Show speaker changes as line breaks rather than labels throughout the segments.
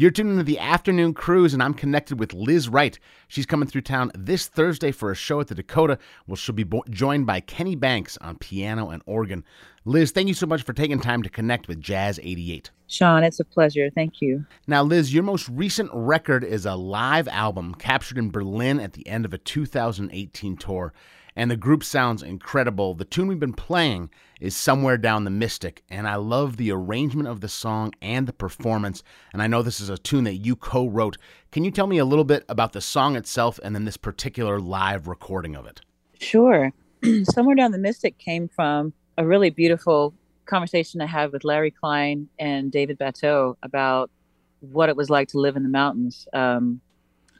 You're tuning into the afternoon cruise, and I'm connected with Lizz Wright. She's coming through town this Thursday for a show at the Dakota. Well, she'll be bo- joined by Kenny Banks on piano and organ. Lizz, thank you so much for taking time to connect with Jazz 88.
Sean, it's a pleasure. Thank you.
Now, Lizz, your most recent record is a live album captured in Berlin at the end of a 2018 tour and the group sounds incredible. The tune we've been playing is Somewhere Down the Mystic, and I love the arrangement of the song and the performance. And I know this is a tune that you co wrote. Can you tell me a little bit about the song itself and then this particular live recording of it?
Sure. Somewhere Down the Mystic came from a really beautiful conversation I had with Larry Klein and David Batteau about what it was like to live in the mountains. Um,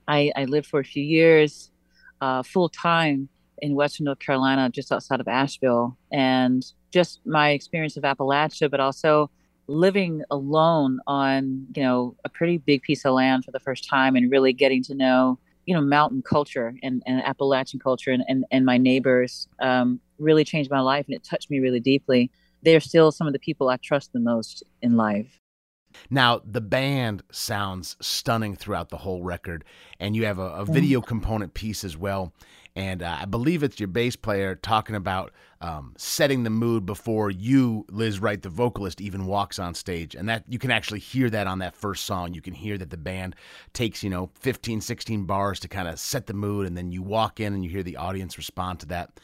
I, I lived for a few years uh, full time in Western North Carolina, just outside of Asheville, and just my experience of Appalachia, but also living alone on you know a pretty big piece of land for the first time and really getting to know you know mountain culture and, and Appalachian culture and, and, and my neighbors um, really changed my life and it touched me really deeply. They're still some of the people I trust the most in life.
Now, the band sounds stunning throughout the whole record, and you have a, a video component piece as well and uh, I believe it's your bass player talking about um, setting the mood before you, Lizz Wright, the vocalist, even walks on stage. And that you can actually hear that on that first song. You can hear that the band takes, you know, 15, 16 bars to kind of set the mood, and then you walk in and you hear the audience respond to that.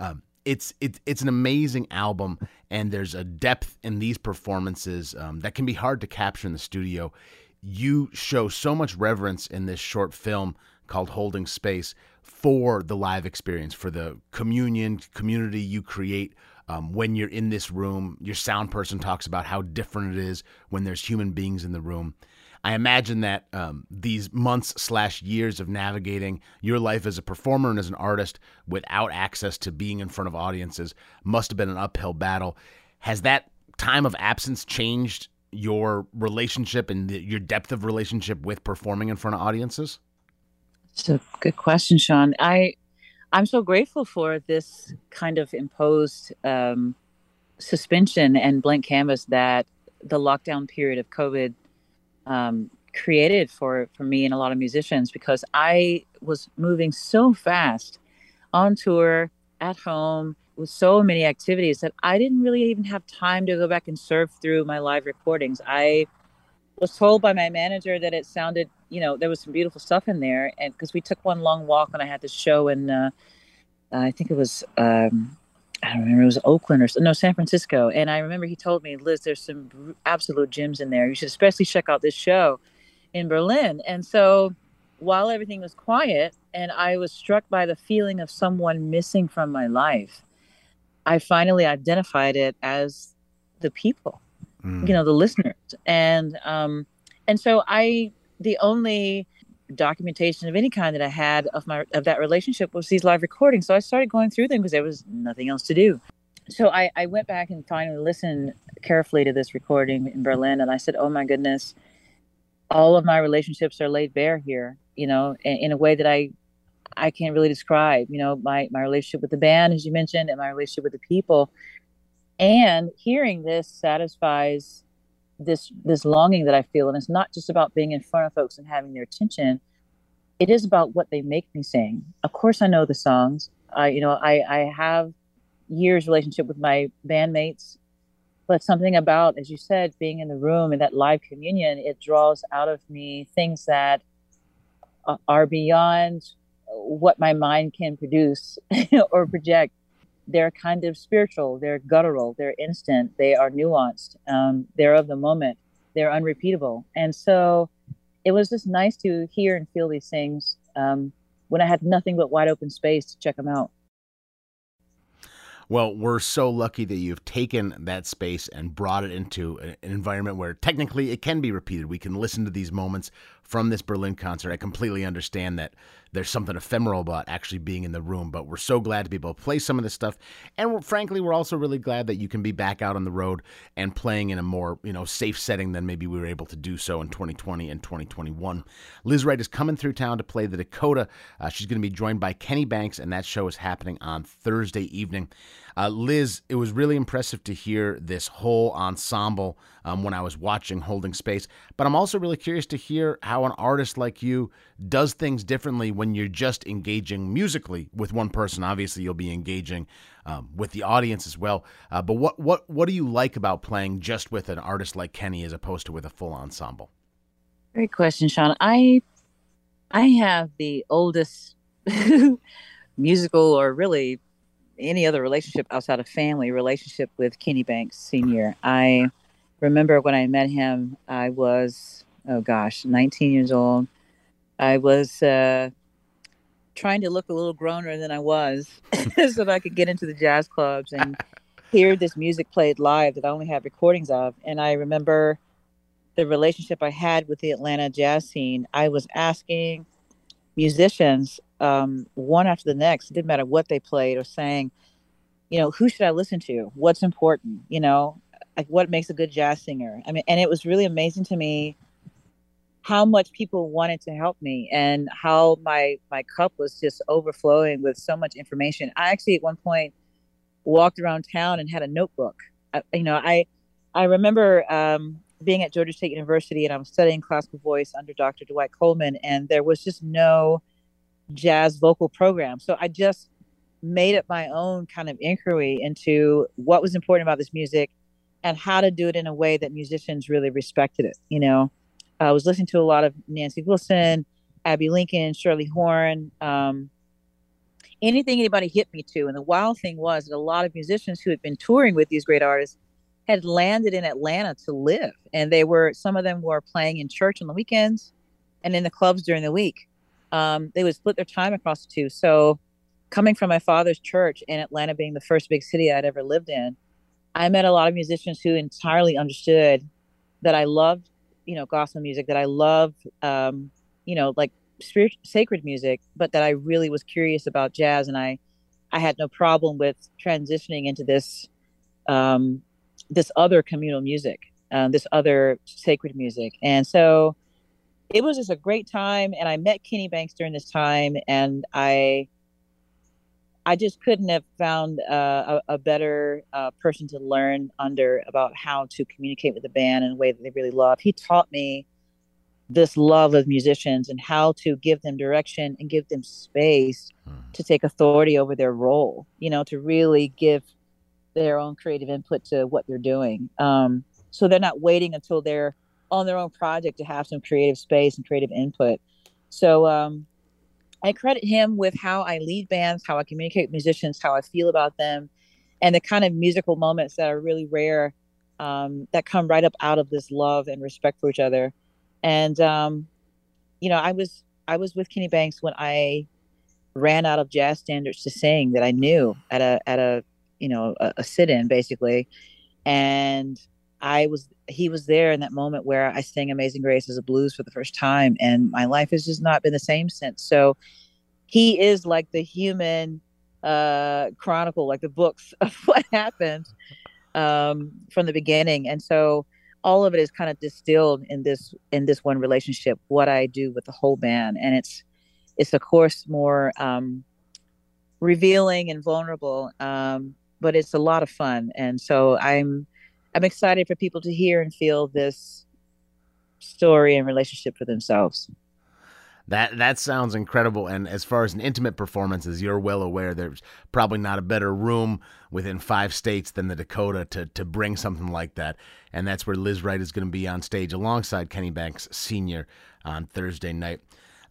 Um, it's it's it's an amazing album, and there's a depth in these performances um, that can be hard to capture in the studio. You show so much reverence in this short film called Holding Space for the live experience, for the communion community you create um, when you're in this room. Your sound person talks about how different it is when there's human beings in the room. I imagine that um, these months slash years of navigating your life as a performer and as an artist without access to being in front of audiences must have been an uphill battle. Has that time of absence changed your relationship and the, your depth of relationship with performing in front of audiences?
It's a good question, Sean. I I'm so grateful for this kind of imposed um, suspension and blank canvas that the lockdown period of COVID um, created for for me and a lot of musicians because I was moving so fast on tour at home with so many activities that I didn't really even have time to go back and surf through my live recordings. I was told by my manager that it sounded, you know, there was some beautiful stuff in there, and because we took one long walk and I had this show in, uh, I think it was, um, I don't remember, it was Oakland or no San Francisco, and I remember he told me, Liz, there's some absolute gems in there. You should especially check out this show in Berlin. And so, while everything was quiet, and I was struck by the feeling of someone missing from my life, I finally identified it as the people mm. you know the listeners and um and so i the only documentation of any kind that i had of my of that relationship was these live recordings. So i started going through them because there was nothing else to do. So I, I went back and finally listened carefully to this recording in berlin and i said oh my goodness. All of my relationships are laid bare here you know in, in a way that i i can't really describe you know my my relationship with the band as you mentioned and my relationship with the people. And hearing this satisfies this this longing that i feel and it's not just about being in front of folks and having their attention. It is about what they make me sing. Of course i know the songs. I you know i i have years relationship with my bandmates but something about as you said being in the room and that live communion it draws out of me things that are beyond what my mind can produce or project they're kind of spiritual, they're guttural, they're instant, they are nuanced, um, they're of the moment, they're unrepeatable. And so it was just nice to hear and feel these things um, when I had nothing but wide open space to check them out.
Well, we're so lucky that you've taken that space and brought it into an environment where technically it can be repeated. We can listen to these moments from this Berlin concert. I completely understand that there's something ephemeral about actually being in the room, but we're so glad to be able to play some of this stuff. And we're, frankly, we're also really glad that you can be back out on the road and playing in a more, you know, safe setting than maybe we were able to do so in 2020 and 2021. Lizz Wright is coming through town to play the Dakota. Uh, she's going to be joined by Kenny Banks, and that show is happening on Thursday evening. Uh, Lizz, it was really impressive to hear this whole ensemble um, when I was watching Holding Space. But I'm also really curious to hear how an artist like you does things differently when you're just engaging musically with one person. Obviously, you'll be engaging um, with the audience as well. Uh, but what what what do you like about playing just with an artist like Kenny as opposed to with a full ensemble?
Great question, Sean. I I have the oldest musical or really any other relationship outside of family relationship with Kenny Banks Sr. I remember when I met him, I was, oh gosh, 19 years old. I was uh, trying to look a little growner than I was so that I could get into the jazz clubs and hear this music played live that I only have recordings of. And I remember the relationship I had with the Atlanta jazz scene. I was asking musicians um, one after the next. It didn't matter what they played or sang. You know, who should I listen to? What's important? You know, like what makes a good jazz singer? I mean, and it was really amazing to me how much people wanted to help me and how my my cup was just overflowing with so much information. I actually at one point walked around town and had a notebook. I, you know, I I remember um, being at Georgia State University and I was studying classical voice under Dr. Dwight Coleman, and there was just no jazz vocal program. So I just made it my own kind of inquiry into what was important about this music and how to do it in a way that musicians really respected it. You know, I was listening to a lot of Nancy Wilson, Abbey Lincoln, Shirley Horn, um, anything anybody hit me to. And the wild thing was that a lot of musicians who had been touring with these great artists had landed in Atlanta to live. And they were, some of them were playing in church on the weekends and in the clubs during the week um, they would split their time across the two. So, coming from my father's church in Atlanta being the first big city I'd ever lived in, I met a lot of musicians who entirely understood that I loved, you know, gospel music, that I loved, um, you know, like spirit, sacred music, but that I really was curious about jazz, and I, I had no problem with transitioning into this, um, this other communal music, uh, this other sacred music, and so it was just a great time and i met kenny banks during this time and i i just couldn't have found uh, a, a, better uh, person to learn under about how to communicate with the band in a way that they really love he taught me this love of musicians and how to give them direction and give them space hmm. to take authority over their role you know to really give their own creative input to what they're doing um, so they're not waiting until they're on their own project to have some creative space and creative input. So um, I credit him with how I lead bands, how I communicate with musicians, how I feel about them, and the kind of musical moments that are really rare um, that come right up out of this love and respect for each other. And um, you know, I was I was with Kenny Banks when I ran out of jazz standards to sing that I knew at a at a you know a, a sit-in basically, and I was he was there in that moment where I sang Amazing Grace as a blues for the first time and my life has just not been the same since. So he is like the human uh chronicle, like the books of what happened um from the beginning. And so all of it is kind of distilled in this in this one relationship, what I do with the whole band. And it's it's of course more um revealing and vulnerable. Um, but it's a lot of fun. And so I'm I'm excited for people to hear and feel this story and relationship for themselves.
That that sounds incredible. And as far as an intimate performance, as you're well aware, there's probably not a better room within five states than the Dakota to to bring something like that. And that's where Lizz Wright is going to be on stage alongside Kenny Banks Sr. on Thursday night.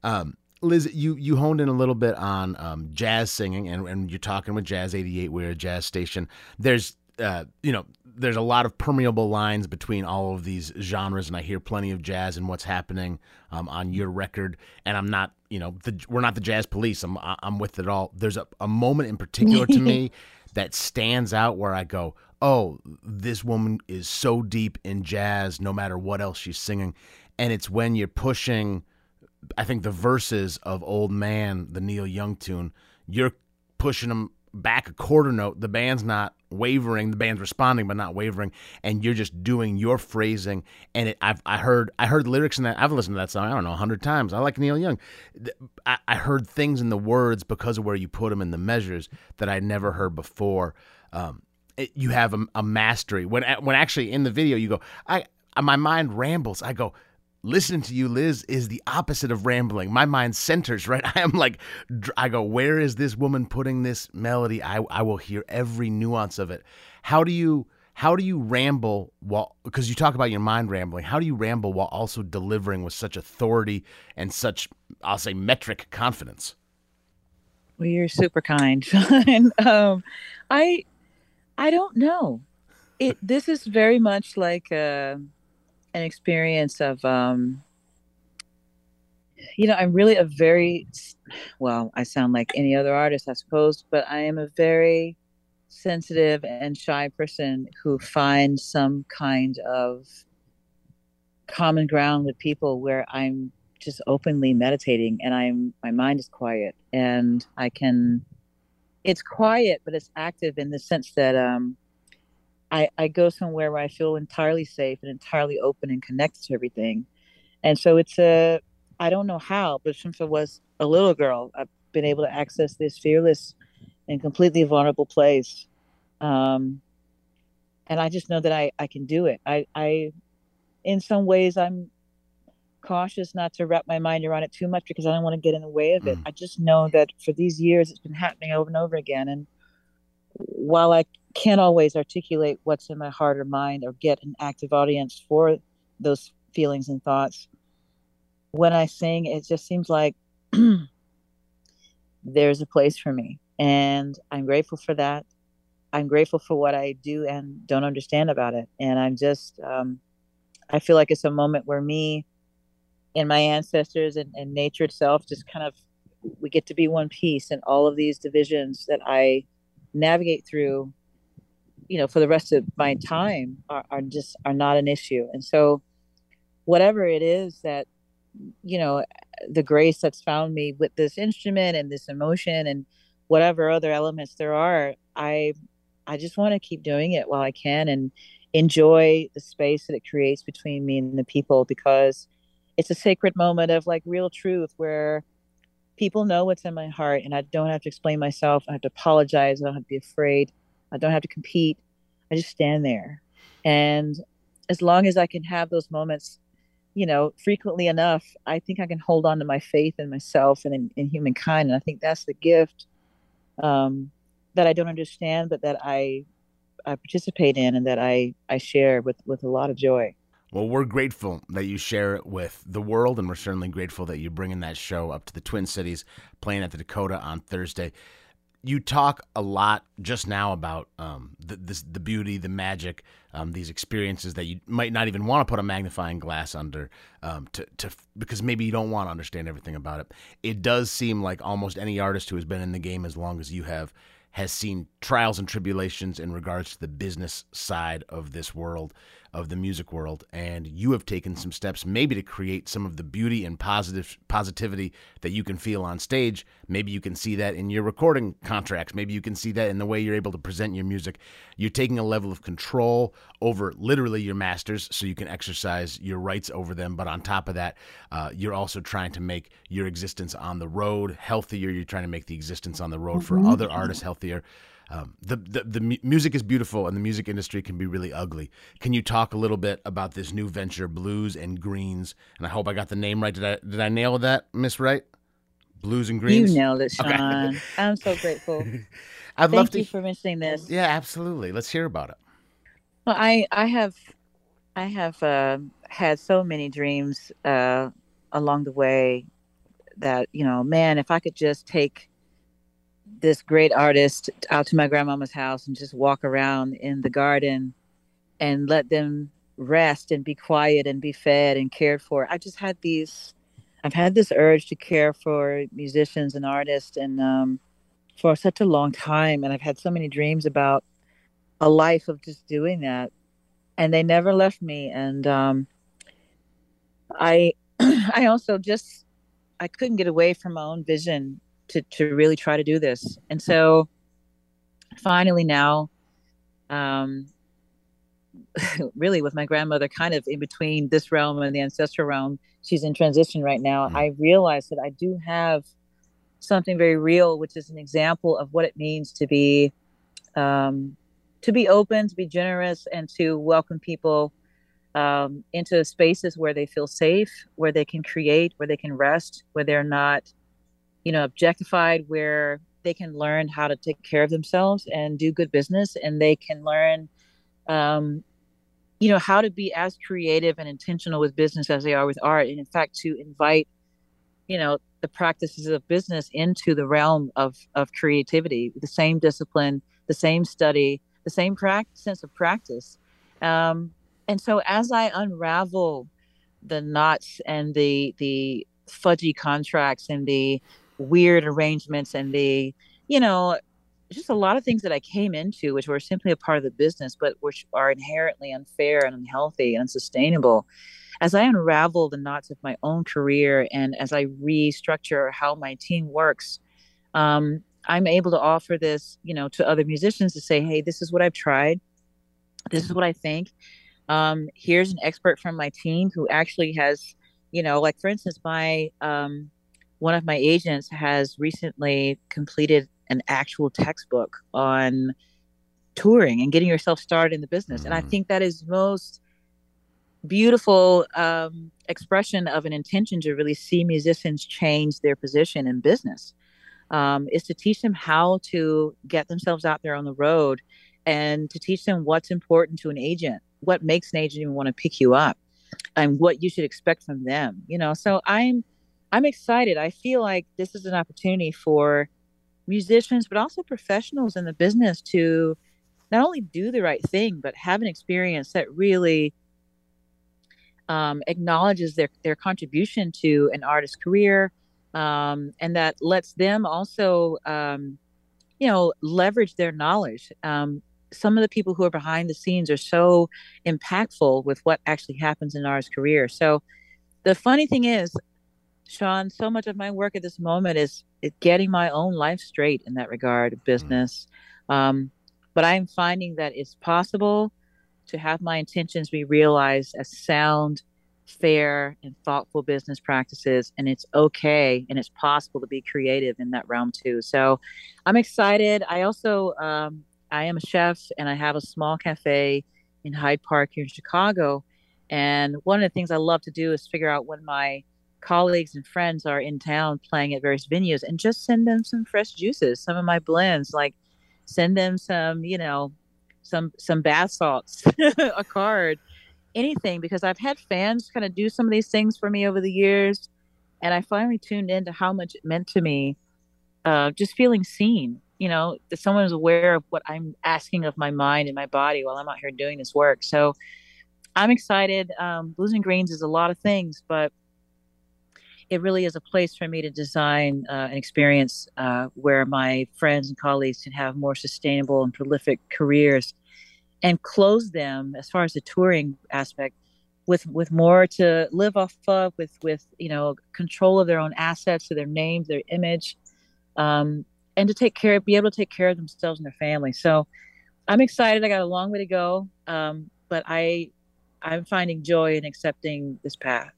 Um, Lizz, you you honed in a little bit on um, jazz singing, and, and you're talking with Jazz 88. We're a jazz station. There's uh, you know, there's a lot of permeable lines between all of these genres, and I hear plenty of jazz and what's happening um, on your record. And I'm not, you know, the, we're not the jazz police. I'm I'm with it all. There's a, a moment in particular to me that stands out where I go, oh, this woman is so deep in jazz, no matter what else she's singing. and it's when you're pushing I think the verses of Old Man, the Neil Young tune, you're pushing them back a quarter note. The band's not wavering. The band's responding, but not wavering. And you're just doing your phrasing. And it, I've I heard I heard lyrics in that. I've listened to that song. I don't know hundred times. I like Neil Young. I, I, heard things in the words because of where you put them in the measures that I never heard before. Um, it, you have a, a mastery when when actually in the video you go. I my mind rambles. I go listening to you, Lizz, is the opposite of rambling. My mind centers, right? I am like, I go, where is this woman putting this melody? I, I will hear every nuance of it. How do you, how do you ramble while, because you talk about your mind rambling, how do you ramble while also delivering with such authority and such, I'll say, metric confidence?
Well, you're super kind. um, I, I don't know. It, this is very much like, uh, an experience of um you know i'm really a very well i sound like any other artist i suppose but i am a very sensitive and shy person who finds some kind of common ground with people where i'm just openly meditating and i'm my mind is quiet and i can it's quiet but it's active in the sense that um I, I go somewhere where I feel entirely safe and entirely open and connected to everything. And so it's a, I don't know how, but since I was a little girl, I've been able to access this fearless and completely vulnerable place. Um, and I just know that I, I can do it. I, I, in some ways, I'm cautious not to wrap my mind around it too much because I don't want to get in the way of it. Mm. I just know that for these years, it's been happening over and over again. And while I can't always articulate what's in my heart or mind or get an active audience for those feelings and thoughts when i sing it just seems like there's a place for me. And i'm grateful for that. I'm grateful for what i do and don't understand about it. And i'm just um, i feel like it's a moment where me and my ancestors and, and nature itself just kind of we get to be one piece and all of these divisions that i navigate through you know for the rest of my time are, are just are not an issue. And so whatever it is that you know the grace that's found me with this instrument and this emotion and whatever other elements there are i i just want to keep doing it while i can and enjoy the space that it creates between me and the people because it's a sacred moment of like real truth where people know what's in my heart and i don't have to explain myself i have to apologize i don't have to be afraid I don't have to compete. I just stand there. And as long as I can have those moments, you know, frequently enough, I think I can hold on to my faith in myself and in, in humankind. And I think that's the gift um, that I don't understand, but that I I participate in and that I I share with with a lot of joy.
Well, we're grateful that you share it with the world, and we're certainly grateful that you're bringing that show up to the Twin Cities, playing at the Dakota on Thursday you talk a lot just now about um, the, this, the beauty, the magic, um, these experiences that you might not even want to put a magnifying glass under, um, to, to because maybe you don't want to understand everything about it. It does seem like almost any artist who has been in the game as long as you have has seen trials and tribulations in regards to the business side of this world of the music world, and you have taken some steps maybe to create some of the beauty and positive positivity that you can feel on stage. Maybe you can see that in your recording contracts. Maybe you can see that in the way you're able to present your music. You're taking a level of control over literally your masters, so you can exercise your rights over them. But on top of that, uh, you're also trying to make your existence on the road healthier. You're trying to make the existence on the road for mm-hmm. other artists healthier. Um, the, the the music is beautiful and the music industry can be really ugly. Can you talk a little bit about this new venture, Blues and Greens? And I hope I got the name right. Did I did I nail that, Miss Wright? Blues and Greens.
You nailed it, Sean. Okay. I'm so grateful.
I'd
Thank
love to
you for mentioning this.
Yeah, absolutely. Let's hear about it.
Well, I I have I have uh, had so many dreams uh, along the way that you know, man, if I could just take this great artist out to my grandmama's house and just walk around in the garden and let them rest and be quiet and be fed and cared for. I just had these, I've had this urge to care for musicians and artists and um, for such a long time. And I've had so many dreams about a life of just doing that. And they never left me. And um, I I also just I couldn't get away from my own vision to to really try to do this, and so finally now, um, really with my grandmother kind of in between this realm and the ancestral realm, she's in transition right now. Mm-hmm. I realized that I do have something very real, which is an example of what it means to be um, to be open, to be generous, and to welcome people um, into spaces where they feel safe, where they can create, where they can rest, where they're not, you know, objectified, where they can learn how to take care of themselves and do good business, and they can learn, um, you know, how to be as creative and intentional with business as they are with art, and in fact, to invite, you know, the practices of business into the realm of of creativity, the same discipline, the same study, the same practice, sense of practice. Um, and so as I unravel the knots and the the fudgy contracts and the weird arrangements and the you know just a lot of things that I came into which were simply a part of the business but which are inherently unfair and unhealthy and unsustainable. As I unravel the knots of my own career and as I restructure how my team works um, I'm able to offer this you know to other musicians to say hey this is what I've tried. This is what I think. Um, here's an expert from my team who actually has, you know, like for instance, my um, one of my agents has recently completed an actual textbook on touring and getting yourself started in the business, mm. and I mm. think that is most beautiful um, expression of an intention to really see musicians change their position in business um, is to teach them how to get themselves out there on the road and to teach them what's important to an agent what makes an agent even want to pick you up and what you should expect from them you know so i'm i'm excited i feel like this is an opportunity for musicians but also professionals in the business to not only do the right thing but have an experience that really um, acknowledges their their contribution to an artist's career um, and that lets them also um, you know leverage their knowledge um, some of the people who are behind the scenes are so impactful with what actually happens in our career. So the funny thing is, Sean, so much of my work at this moment is, is getting my own life straight in that regard of mm. business. Um, but I'm finding that it's possible to have my intentions be realized as sound, fair, and thoughtful business practices. And it's okay and it's possible to be creative in that realm too. So I'm excited. I also, um, I am a chef and I have a small cafe in Hyde Park here in Chicago. And one of the things I love to do is figure out when my colleagues and friends are in town playing at various venues and just send them some fresh juices, some of my blends, like send them some, you know, some some bath salts, a card, anything because I've had fans kind of do some of these things for me over the years and I finally tuned into how much it meant to me uh, just feeling seen you know that someone is aware of what i'm asking of my mind and my body while i'm out here doing this work. So i'm excited um, blues and greens is a lot of things but it really is a place for me to design uh, an experience uh, where my friends and colleagues can have more sustainable and prolific careers and close them as far as the touring aspect with with more to live off of with with you know control of their own assets to their names their image um, and to take care, be able to take care of themselves and their family. So I'm excited. I got a long way to go, um, but I I'm finding joy in accepting this path.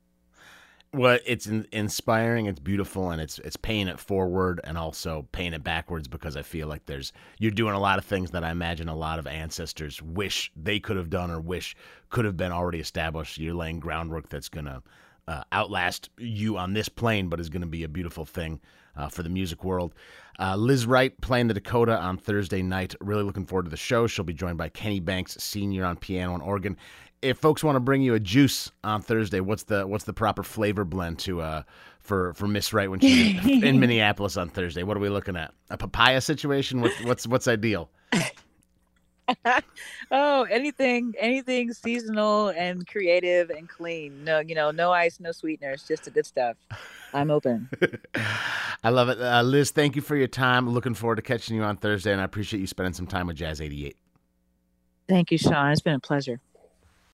Well, it's in, inspiring, it's beautiful, and it's it's paying it forward and also paying it backwards because I feel like there's you're doing a lot of things that I imagine a lot of ancestors wish they could have done or wish could have been already established. You're laying groundwork that's gonna uh, outlast you on this plane, but is going to be a beautiful thing uh, for the music world. Uh, Lizz Wright playing the Dakota on Thursday night. Really looking forward to the show. She'll be joined by Kenny Banks, senior on piano and organ. If folks want to bring you a juice on Thursday, what's the what's the proper flavor blend to uh for for Miss Wright when she's in Minneapolis on Thursday? What are we looking at? A papaya situation? What, what's what's ideal?
oh, anything, anything seasonal and creative and clean. No, you know, no ice, no sweeteners, just the good stuff. I'm open.
I love it, uh, Lizz. Thank you for your time. Looking forward to catching you on Thursday, and I appreciate you spending some time with Jazz 88.
Thank you, Sean. It's been a pleasure.